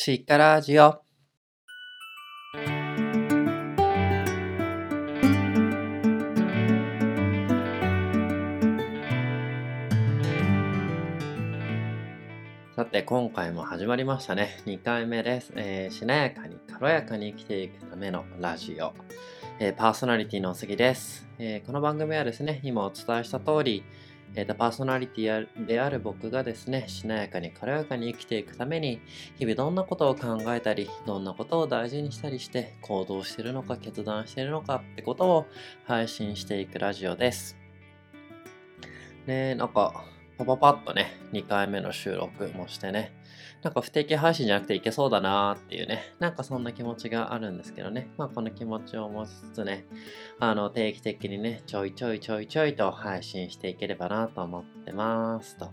シカラジオ。さて、今回も始まりましたね。2回目です。えー、しなやかに軽やかに生きていくためのラジオ。えー、パーソナリティのおすぎです、えー、この番組はですね、今お伝えした通り、えーと、パーソナリティである僕がですね、しなやかに軽やかに生きていくために、日々どんなことを考えたり、どんなことを大事にしたりして、行動してるのか、決断してるのかってことを配信していくラジオです。ねなんか、パパパッとね、2回目の収録もしてね、なんか不定期配信じゃなくていけそうだなーっていうね、なんかそんな気持ちがあるんですけどね、まあこの気持ちを持ちつつね、あの定期的にね、ちょいちょいちょいちょいと配信していければなと思ってますと。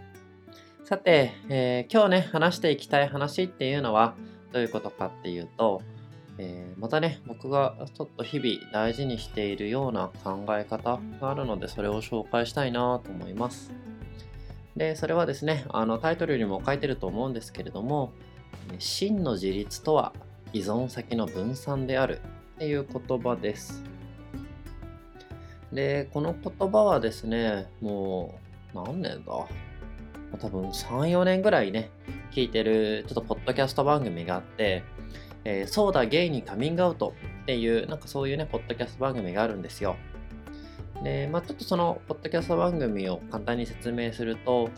さて、えー、今日ね、話していきたい話っていうのはどういうことかっていうと、えー、またね、僕がちょっと日々大事にしているような考え方があるので、それを紹介したいなと思います。で、それはですね、あのタイトルにも書いてると思うんですけれども、真の自立とは依存先の分散であるっていう言葉です。で、この言葉はですね、もう何年だ？多分3、4年ぐらいね、聞いてるちょっとポッドキャスト番組があって、えー、そうだ、ゲイにカミングアウトっていう、なんかそういうね、ポッドキャスト番組があるんですよ。で、まあ、ちょっとその、ポッドキャスト番組を簡単に説明すると、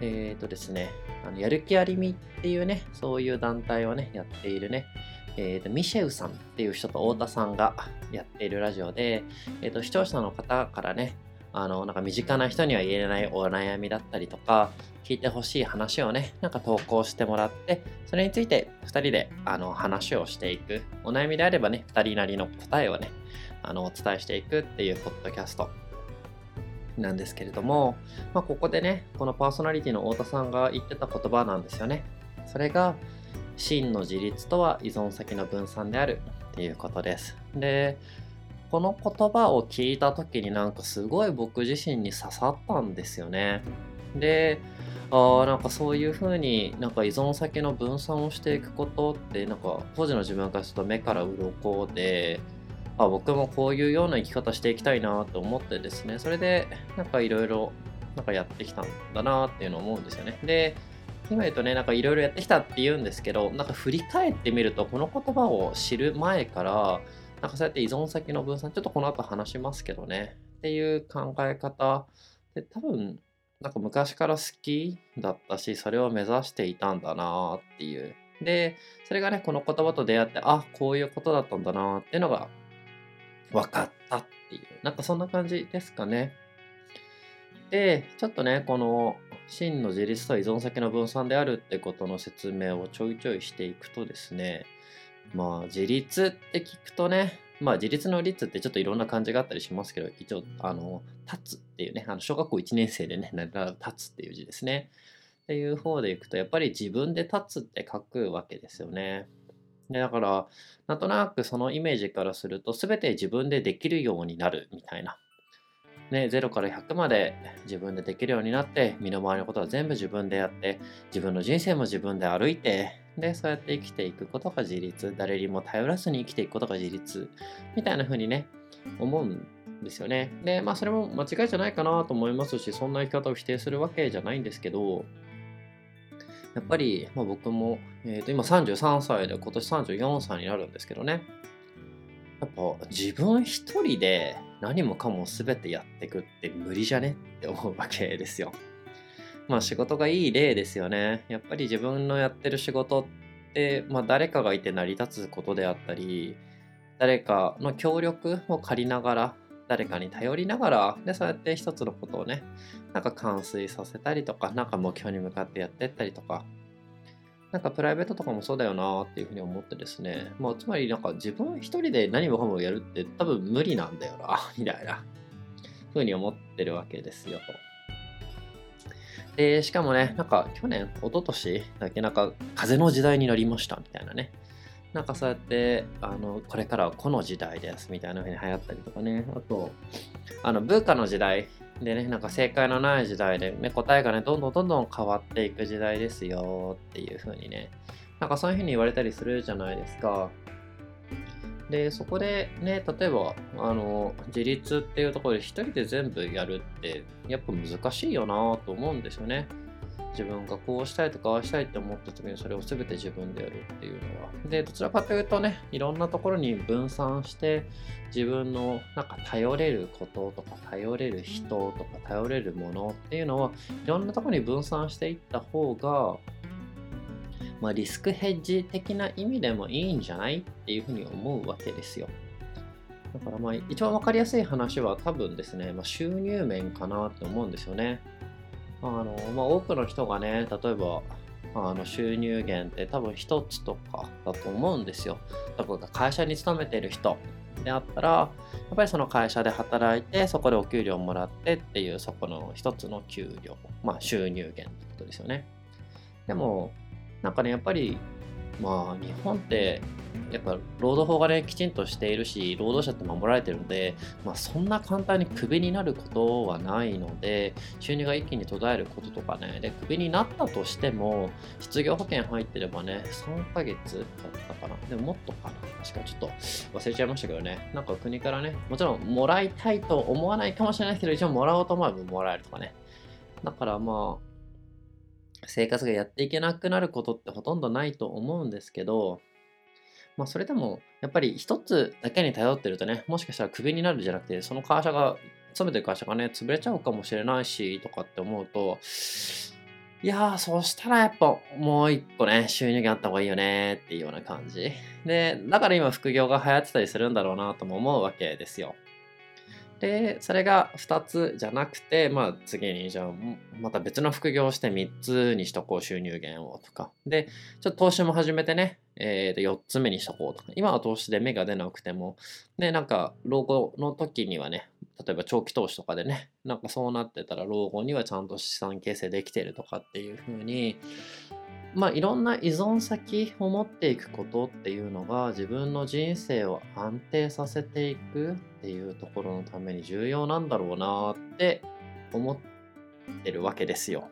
えっ、ー、とですね、あのやる気ありみっていうね、そういう団体をね、やっているね、えーと、ミシェウさんっていう人と太田さんがやっているラジオで、えーと、視聴者の方からね、あの、なんか身近な人には言えないお悩みだったりとか、聞いてほしい話をね、なんか投稿してもらって、それについて2人であの話をしていく。お悩みであればね、2人なりの答えをね、あのお伝えしていくっていうポッドキャストなんですけれども、まあ、ここでね、このパーソナリティの太田さんが言ってた言葉なんですよね。それが、真の自立とは依存先の分散であるっていうことです。で、この言葉を聞いた時になんかすごい僕自身に刺さったんですよね。で、あなんかそういうふうになんか依存先の分散をしていくことってなんか当時の自分からちょっと目から鱗であ僕もこういうような生き方していきたいなと思ってですね。それでなんかいろいろなんかやってきたんだなっていうのを思うんですよね。で今言うとねなんかいろいろやってきたって言うんですけどなんか振り返ってみるとこの言葉を知る前からなんかそうやって依存先の分散ちょっとこの後話しますけどね。っていう考え方。で多分なんか昔から好きだったしそれを目指していたんだなっていう。でそれがねこの言葉と出会ってあこういうことだったんだなっていうのが分かったっていう、なんかそんな感じですかね。で、ちょっとね、この真の自立と依存先の分散であるってことの説明をちょいちょいしていくとですね、まあ自立って聞くとね、まあ自立の率ってちょっといろんな感じがあったりしますけど、一応、あの、立つっていうね、あの小学校1年生でね、立つっていう字ですね。っていう方でいくと、やっぱり自分で立つって書くわけですよね。でだから、なんとなくそのイメージからすると、全て自分でできるようになるみたいな。ね、0から100まで自分でできるようになって、身の回りのことは全部自分でやって、自分の人生も自分で歩いて、で、そうやって生きていくことが自立、誰にも頼らずに生きていくことが自立、みたいな風にね、思うんですよね。で、まあそれも間違いじゃないかなと思いますし、そんな生き方を否定するわけじゃないんですけど、やっぱり、まあ、僕も、えー、と今33歳で今年34歳になるんですけどねやっぱ自分一人で何もかも全てやっていくって無理じゃねって思うわけですよ。まあ仕事がいい例ですよね。やっぱり自分のやってる仕事って、まあ、誰かがいて成り立つことであったり誰かの協力を借りながら誰かに頼りながら、で、そうやって一つのことをね、なんか完遂させたりとか、なんか目標に向かってやってったりとか、なんかプライベートとかもそうだよなっていうふうに思ってですね、まあ、つまりなんか自分一人で何もかもやるって多分無理なんだよな、みたいなふうに思ってるわけですよと。で、しかもね、なんか去年、一昨年だけなんか風の時代になりましたみたいなね。なんかそうやってあのこれからはこの時代ですみたいな風に流行ったりとかねあとあの文化の時代でねなんか正解のない時代で、ね、答えがねどんどんどんどん変わっていく時代ですよっていう風にねなんかそういうふうに言われたりするじゃないですか。で、そこでね、例えば、あの、自立っていうところで一人で全部やるって、やっぱ難しいよなと思うんですよね。自分がこうしたいとかああしたいって思った時にそれを全て自分でやるっていうのは。で、どちらかというとね、いろんなところに分散して自分のなんか頼れることとか頼れる人とか頼れるものっていうのはいろんなところに分散していった方がまあ、リスクヘッジ的な意味でもいいんじゃないっていうふうに思うわけですよ。だからまあ一番分かりやすい話は多分ですね、まあ、収入面かなって思うんですよね。あのまあ、多くの人がね、例えばあの収入源って多分一つとかだと思うんですよ。だから会社に勤めてる人であったら、やっぱりその会社で働いて、そこでお給料もらってっていう、そこの一つの給料、まあ収入源ってことですよね。でも、なんかね、やっぱり、まあ、日本って、やっぱ労働法がね、きちんとしているし、労働者って守られてるので、まあ、そんな簡単にクビになることはないので、収入が一気に途絶えることとかね、で、クビになったとしても、失業保険入ってればね、3ヶ月だったかな。でももっとかな。確かちょっと忘れちゃいましたけどね、なんか国からね、もちろんもらいたいと思わないかもしれないけど、一応もらおうと思えばもらえるとかね。だからまあ、生活がやっていけなくなることってほとんどないと思うんですけど、まあそれでもやっぱり一つだけに頼ってるとね、もしかしたらクビになるじゃなくて、その会社が、勤めてる会社がね、潰れちゃうかもしれないし、とかって思うと、いやー、そしたらやっぱもう一個ね、収入があった方がいいよねっていうような感じ。で、だから今副業が流行ってたりするんだろうなとも思うわけですよ。で、それが2つじゃなくて、まあ次にじゃあまた別の副業をして3つにしとこう収入源をとか。で、ちょっと投資も始めてね、えー、4つ目にしとこうとか。今は投資で芽が出なくても、で、なんか老後の時にはね、例えば長期投資とかでね、なんかそうなってたら老後にはちゃんと資産形成できてるとかっていう風に、まあ、いろんな依存先を持っていくことっていうのが自分の人生を安定させていくっていうところのために重要なんだろうなって思ってるわけですよ。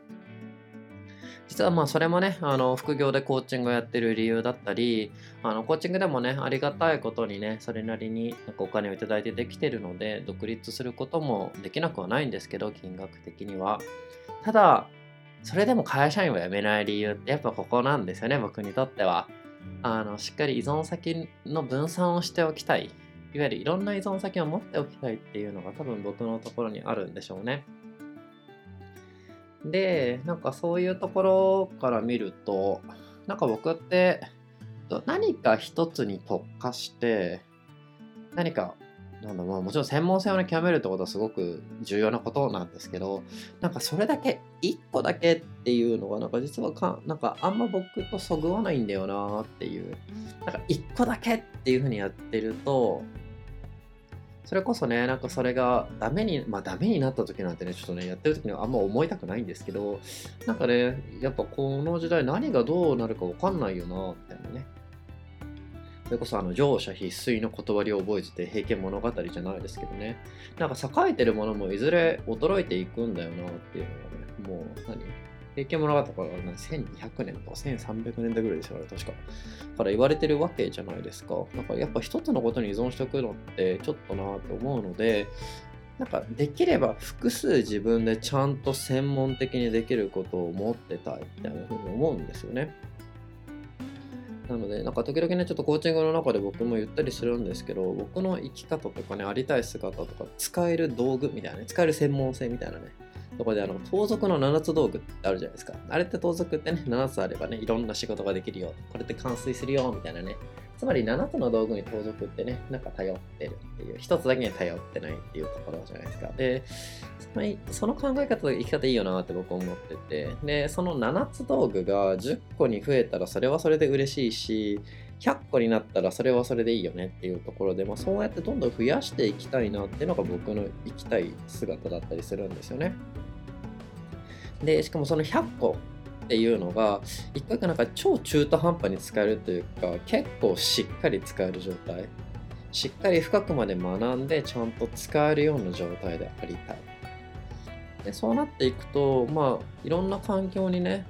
実はまあそれもね、あの副業でコーチングをやってる理由だったり、あのコーチングでもね、ありがたいことにね、それなりになんかお金をいいてできてるので、独立することもできなくはないんですけど、金額的には。ただ、それでも会社員を辞めない理由ってやっぱここなんですよね、僕にとっては。あの、しっかり依存先の分散をしておきたい。いわゆるいろんな依存先を持っておきたいっていうのが多分僕のところにあるんでしょうね。で、なんかそういうところから見ると、なんか僕って何か一つに特化して何かなんだまあもちろん専門性をね極めるってことはすごく重要なことなんですけどなんかそれだけ1個だけっていうのがなんか実はかなんかあんま僕とそぐわないんだよなっていう。なんか1個だけっていうふうにやってるとそれこそねなんかそれがダメにまあダメになった時なんてねちょっとねやってる時にはあんま思いたくないんですけどなんかねやっぱこの時代何がどうなるか分かんないよなみたいなね。それこそあの乗車必須の断りを覚えてて平家物語じゃないですけどね。なんか栄えてるものもいずれ衰えていくんだよなっていうのがね、もう何？平家物語から1200年とか1300年代ぐらいですよね、確か。から言われてるわけじゃないですか。なんかやっぱ一つのことに依存しておくのってちょっとなって思うので、なんかできれば複数自分でちゃんと専門的にできることを持ってたいみたいなふうに思うんですよね。なので、なんか時々ね、ちょっとコーチングの中で僕も言ったりするんですけど、僕の生き方とかね、ありたい姿とか、使える道具みたいなね、使える専門性みたいなね、とこであの、盗賊の7つ道具ってあるじゃないですか。あれって盗賊ってね、7つあればね、いろんな仕事ができるよ。これって完遂するよ、みたいなね。つまり7つの道具に盗賊ってね、なんか頼ってるっていう、1つだけに頼ってないっていうところじゃないですか。で、その考え方生き方いいよなって僕思ってて、で、その7つ道具が10個に増えたらそれはそれで嬉しいし、100個になったらそれはそれでいいよねっていうところで、まあ、そうやってどんどん増やしていきたいなっていうのが僕の生きたい姿だったりするんですよね。で、しかもその100個っていうのが一個一個なんか超中途半端に使えるというか結構しっかり使える状態しっかり深くまで学んでちゃんと使えるような状態でありたいでそうなっていくとまあいろんな環境にね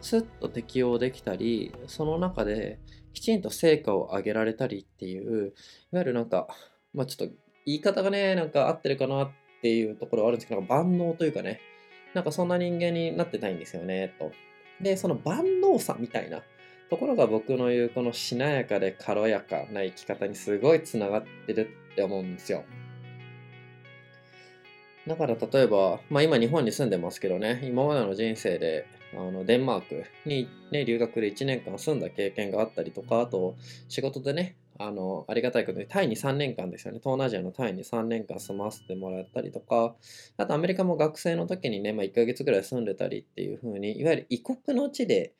スッと適応できたりその中できちんと成果を上げられたりっていういわゆるなんかまあちょっと言い方がねなんか合ってるかなっていうところはあるんですけど万能というかねなんかそんな人間になってないんですよねとでその万能さみたいなところが僕の言うこのしなやかで軽やかな生き方にすごいつながってるって思うんですよ。だから例えば、まあ今日本に住んでますけどね、今までの人生であのデンマークに、ね、留学で1年間住んだ経験があったりとか、あと仕事でね、あのありがたいことにタイに3年間ですよね、東南アジアのタイに3年間住ませてもらったりとか、あとアメリカも学生の時にね、まあ、1ヶ月ぐらい住んでたりっていう風に、いわゆる異国の地で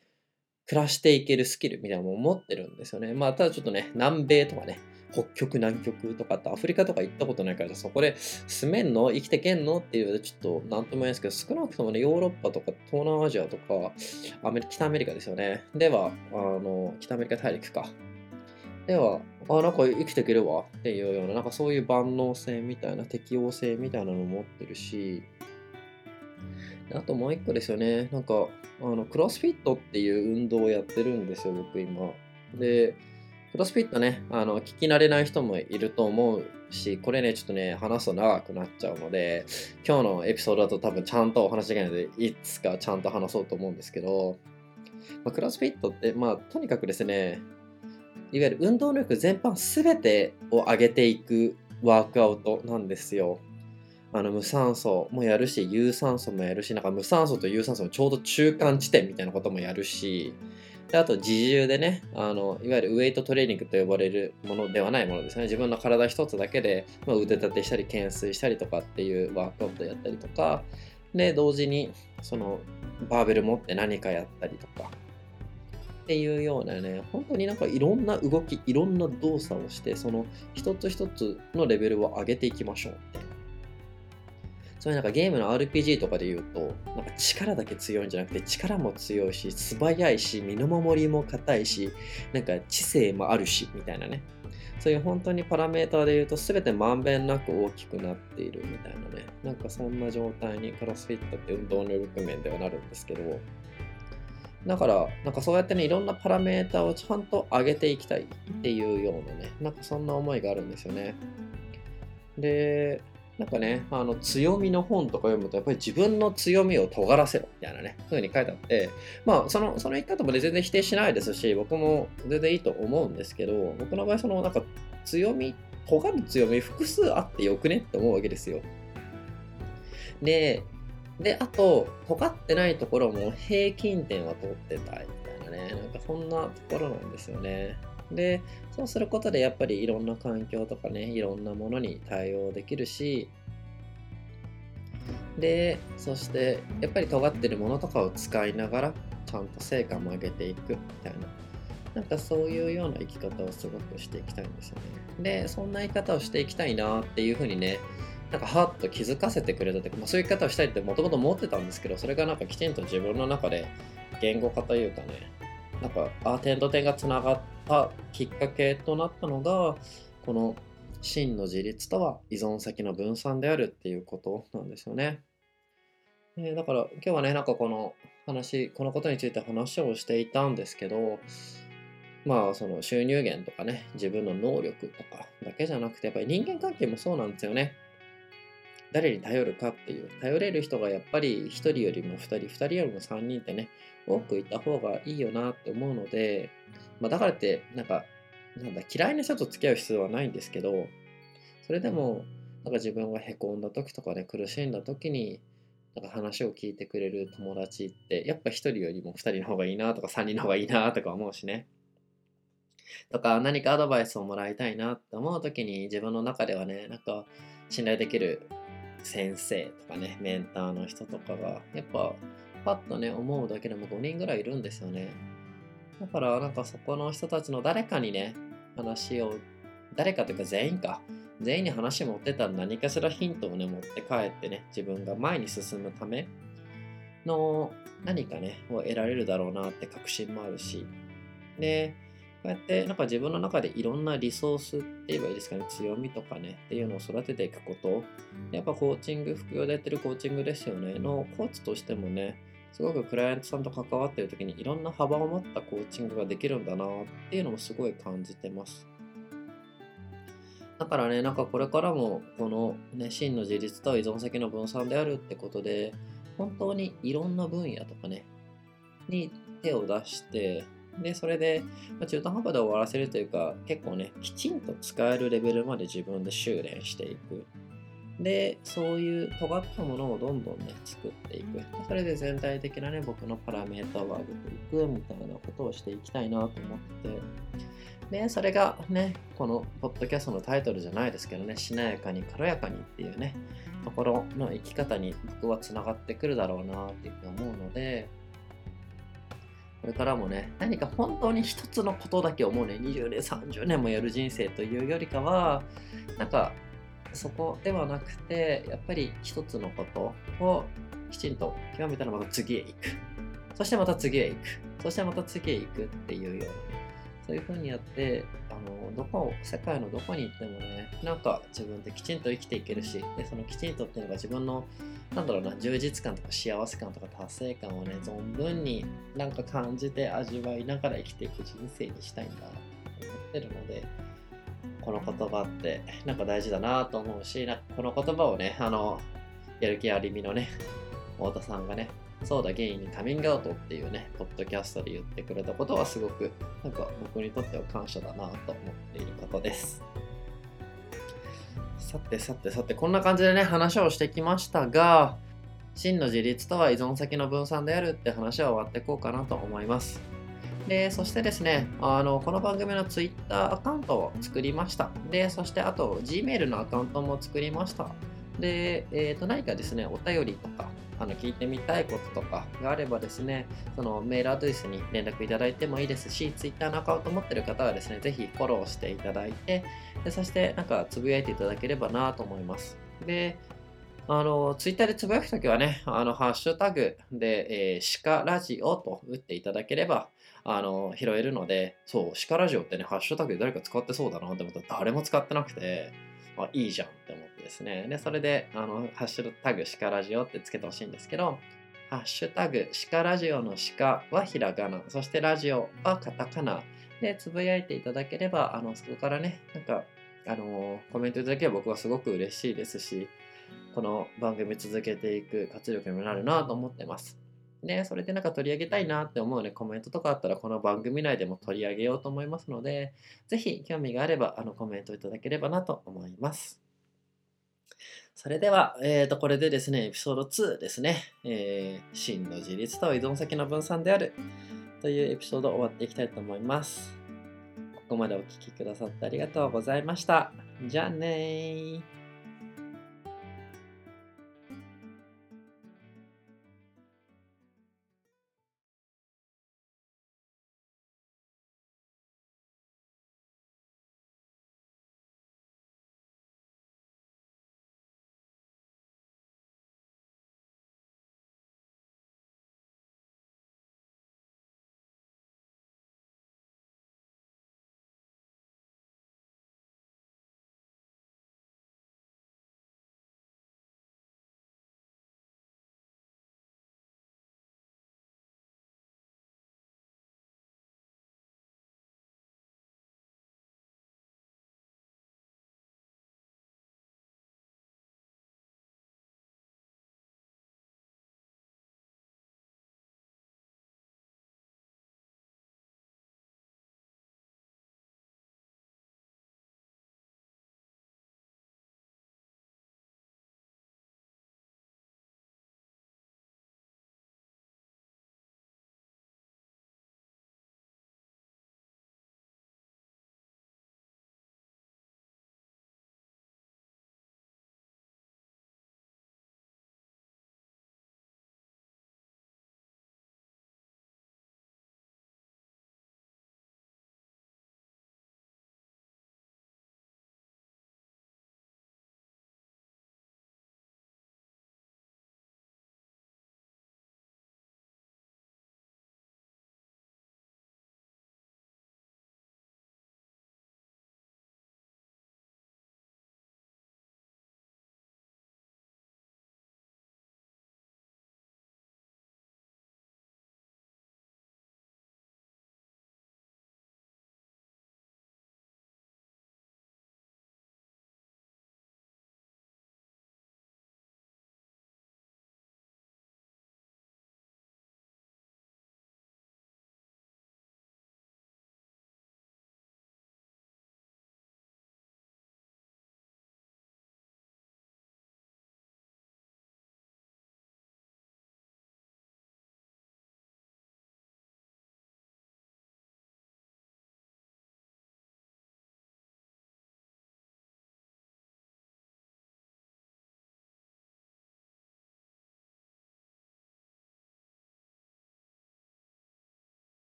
暮らしていけるスキルみたいなのも持ってるんですよね。まあただちょっとね、南米とかね、北極、南極とかってアフリカとか行ったことないから、そこで住めんの生きてけんのっていうちょっとなんとも言えないですけど、少なくともね、ヨーロッパとか東南アジアとか、アメリ北アメリカですよね。では、あの、北アメリカ大陸か。では、あ、なんか生きていけるわっていうような、なんかそういう万能性みたいな、適応性みたいなのを持ってるし、あともう一個ですよね。なんか、あの、クロスフィットっていう運動をやってるんですよ、僕今。で、クロスフィットね、あの、聞き慣れない人もいると思うし、これね、ちょっとね、話すと長くなっちゃうので、今日のエピソードだと多分ちゃんとお話できないので、いつかちゃんと話そうと思うんですけど、まあ、クロスフィットって、まあ、とにかくですね、いわゆる運動力全般全てを上げていくワークアウトなんですよ。あの無酸素もやるし、有酸素もやるし、なんか無酸素と有酸素のちょうど中間地点みたいなこともやるし、であと自重でねあのいわゆるウェイトトレーニングと呼ばれるものではないものですね。自分の体一つだけで、まあ、腕立てしたり懸垂したりとかっていうワークアウトやったりとかで同時にそのバーベル持って何かやったりとかっていうようなね本当になんかいろんな動きいろんな動作をしてその一つ一つのレベルを上げていきましょうってそういうなんかゲームの RPG とかで言うと、なんか力だけ強いんじゃなくて力も強いし、素早いし、身の守りも硬いし、なんか知性もあるし、みたいなね。そういう本当にパラメーターで言うと全てまんべんなく大きくなっているみたいなね。なんかそんな状態にクロスフィットって運動能力面ではなるんですけど、だから、なんかそうやってね、いろんなパラメーターをちゃんと上げていきたいっていうようなね、なんかそんな思いがあるんですよね。で、なんかね、あの強みの本とか読むと、やっぱり自分の強みを尖らせろみたいなね、そういう風に書いてあって、まあ、その、その言い方もね、全然否定しないですし、僕も全然いいと思うんですけど、僕の場合、その、なんか、強み、尖る強み、複数あってよくねって思うわけですよ。で、で、あと、尖ってないところも平均点は通ってたいみたいなね、なんかそんなところなんですよね。で、そうすることでやっぱりいろんな環境とかね、いろんなものに対応できるし、で、そしてやっぱり尖ってるものとかを使いながら、ちゃんと成果も上げていくみたいな。なんかそういうような生き方をすごくしていきたいんですよね。で、そんな生き方をしていきたいなっていうふうにね、なんかはっと気づかせてくれたというか、まあ、そういう生き方をしたいってもともと思ってたんですけど、それがなんかきちんと自分の中で言語化というかね、なんか、あ、点と点がつながったきっかけとなったのが、この真の自立とは依存先の分散であるっていうことなんですよね。えだから今日はね、なんかこの話、このことについて話をしていたんですけど、まあその収入源とかね、自分の能力とかだけじゃなくて、やっぱり人間関係もそうなんですよね。誰に頼るかっていう、頼れる人がやっぱり1人よりも2人、2人よりも3人ってね、多くいた方がいいよなって思うので、まあ、だからって、なんか、なんだ、嫌いな人と付き合う必要はないんですけど、それでも、なんか自分がへこんだ時とかね、苦しんだ時に、なんか話を聞いてくれる友達って、やっぱ1人よりも2人の方がいいなとか3人の方がいいなとか思うしね。とか何かアドバイスをもらいたいなって思う時に自分の中ではね、なんか信頼できる先生とかね、メンターの人とかが、やっぱパッとね、思うだけでも5人ぐらいいるんですよね。だからなんかそこの人たちの誰かにね、話を、誰かというか全員か、全員に話持ってたら何かしらヒントをね、持って帰ってね、自分が前に進むための何かね、を得られるだろうなって確信もあるし、で、うやってなんか自分の中でいろんなリソースって言えばいいですかね、強みとかね、っていうのを育てていくこと、やっぱコーチング、副業でやってるコーチングですよね、のコーチとしてもね、すごくクライアントさんと関わっている時にいろんな幅を持ったコーチングができるんだな。っていうのもすごい感じてます。だからね、なんかこれからもこのね、真の自立と依存先の分散であるってことで、本当にいろんな分野とかね、に手を出して、で、それで、ま中途半端で終わらせるというか、結構ね、きちんと使えるレベルまで自分で修練していく。で、そういう尖ったものをどんどんね、作っていく。それで全体的なね、僕のパラメータを上げていくみたいなことをしていきたいなと思って。で、それがね、このポッドキャストのタイトルじゃないですけどね、しなやかに軽やかにっていうね、ところの生き方に僕はつながってくるだろうなっていうふうに思うので、これからもね、何か本当に一つのことだけ思うね、20年、30年もやる人生というよりかは、なんか、そこではなくて、やっぱり一つのことをきちんと極めたらまた次へ行く。そしてまた次へ行く。そしてまた次へ行くっていうような、そういうふうにやって、の、どこ、世界のどこに行ってもね、なんか自分できちんと生きていけるし、で、そのきちんとっていうのが自分のなんだろうな、充実感とか幸せ感とか達成感をね、存分になんか感じて味わいながら生きていく人生にしたいんだと思ってるので、この言葉ってなんか大事だなと思うし、なんかこの言葉をね、あの、やる気ありみのね、太田さんがね、そうだ、ゲイにカミングアウトっていうね、ポッドキャストで言ってくれたことはすごく、なんか僕にとっては感謝だなと思っていることです。さてさてさて、こんな感じでね、話をしてきましたが、真の自立とは依存先の分散であるって話は終わってこうかなと思います。で、そしてですね、あの、この番組の Twitter アカウントを作りました。で、そしてあと Gmail のアカウントも作りました。で、えっ、ー、と、何かですね、お便りとか、あの聞いてみたいこととかがあればですね、そのメールアドレスに連絡いただいてもいいですし、Twitter のアカウント持ってる方はですね、ぜひフォローしていただいて、でそしてなんかつぶやいていただければなと思います。で、あの、ツイッターでつぶやくときはね、あの、ハッシュタグで、えー、シカラジオと打っていただければ、あの、拾えるので、そう、シカラジオってね、ハッシュタグで誰か使ってそうだなって思ったら誰も使ってなくて、あ、いいじゃんって思っですね。で、それで、あの、ハッシュタグシカラジオってつけてほしいんですけど、ハッシュタグシカラジオのシカはひらがな、そしてラジオはカタカナでつぶやいていただければ、あの、そこからね、なんか、あの、コメントいただければ僕はすごく嬉しいですし、この番組続けていく活力にもなるなと思ってます。ね、それでなんか取り上げたいなって思うね、コメントとかあったらこの番組内でも取り上げようと思いますので、ぜひ興味があればあのコメントいただければなと思います。それでは、えー、とこれでですね、エピソード2ですね、えー、真の自立と依存先の分散であるというエピソード終わっていきたいと思います。ここまでお聴きくださってありがとうございました。じゃあねー。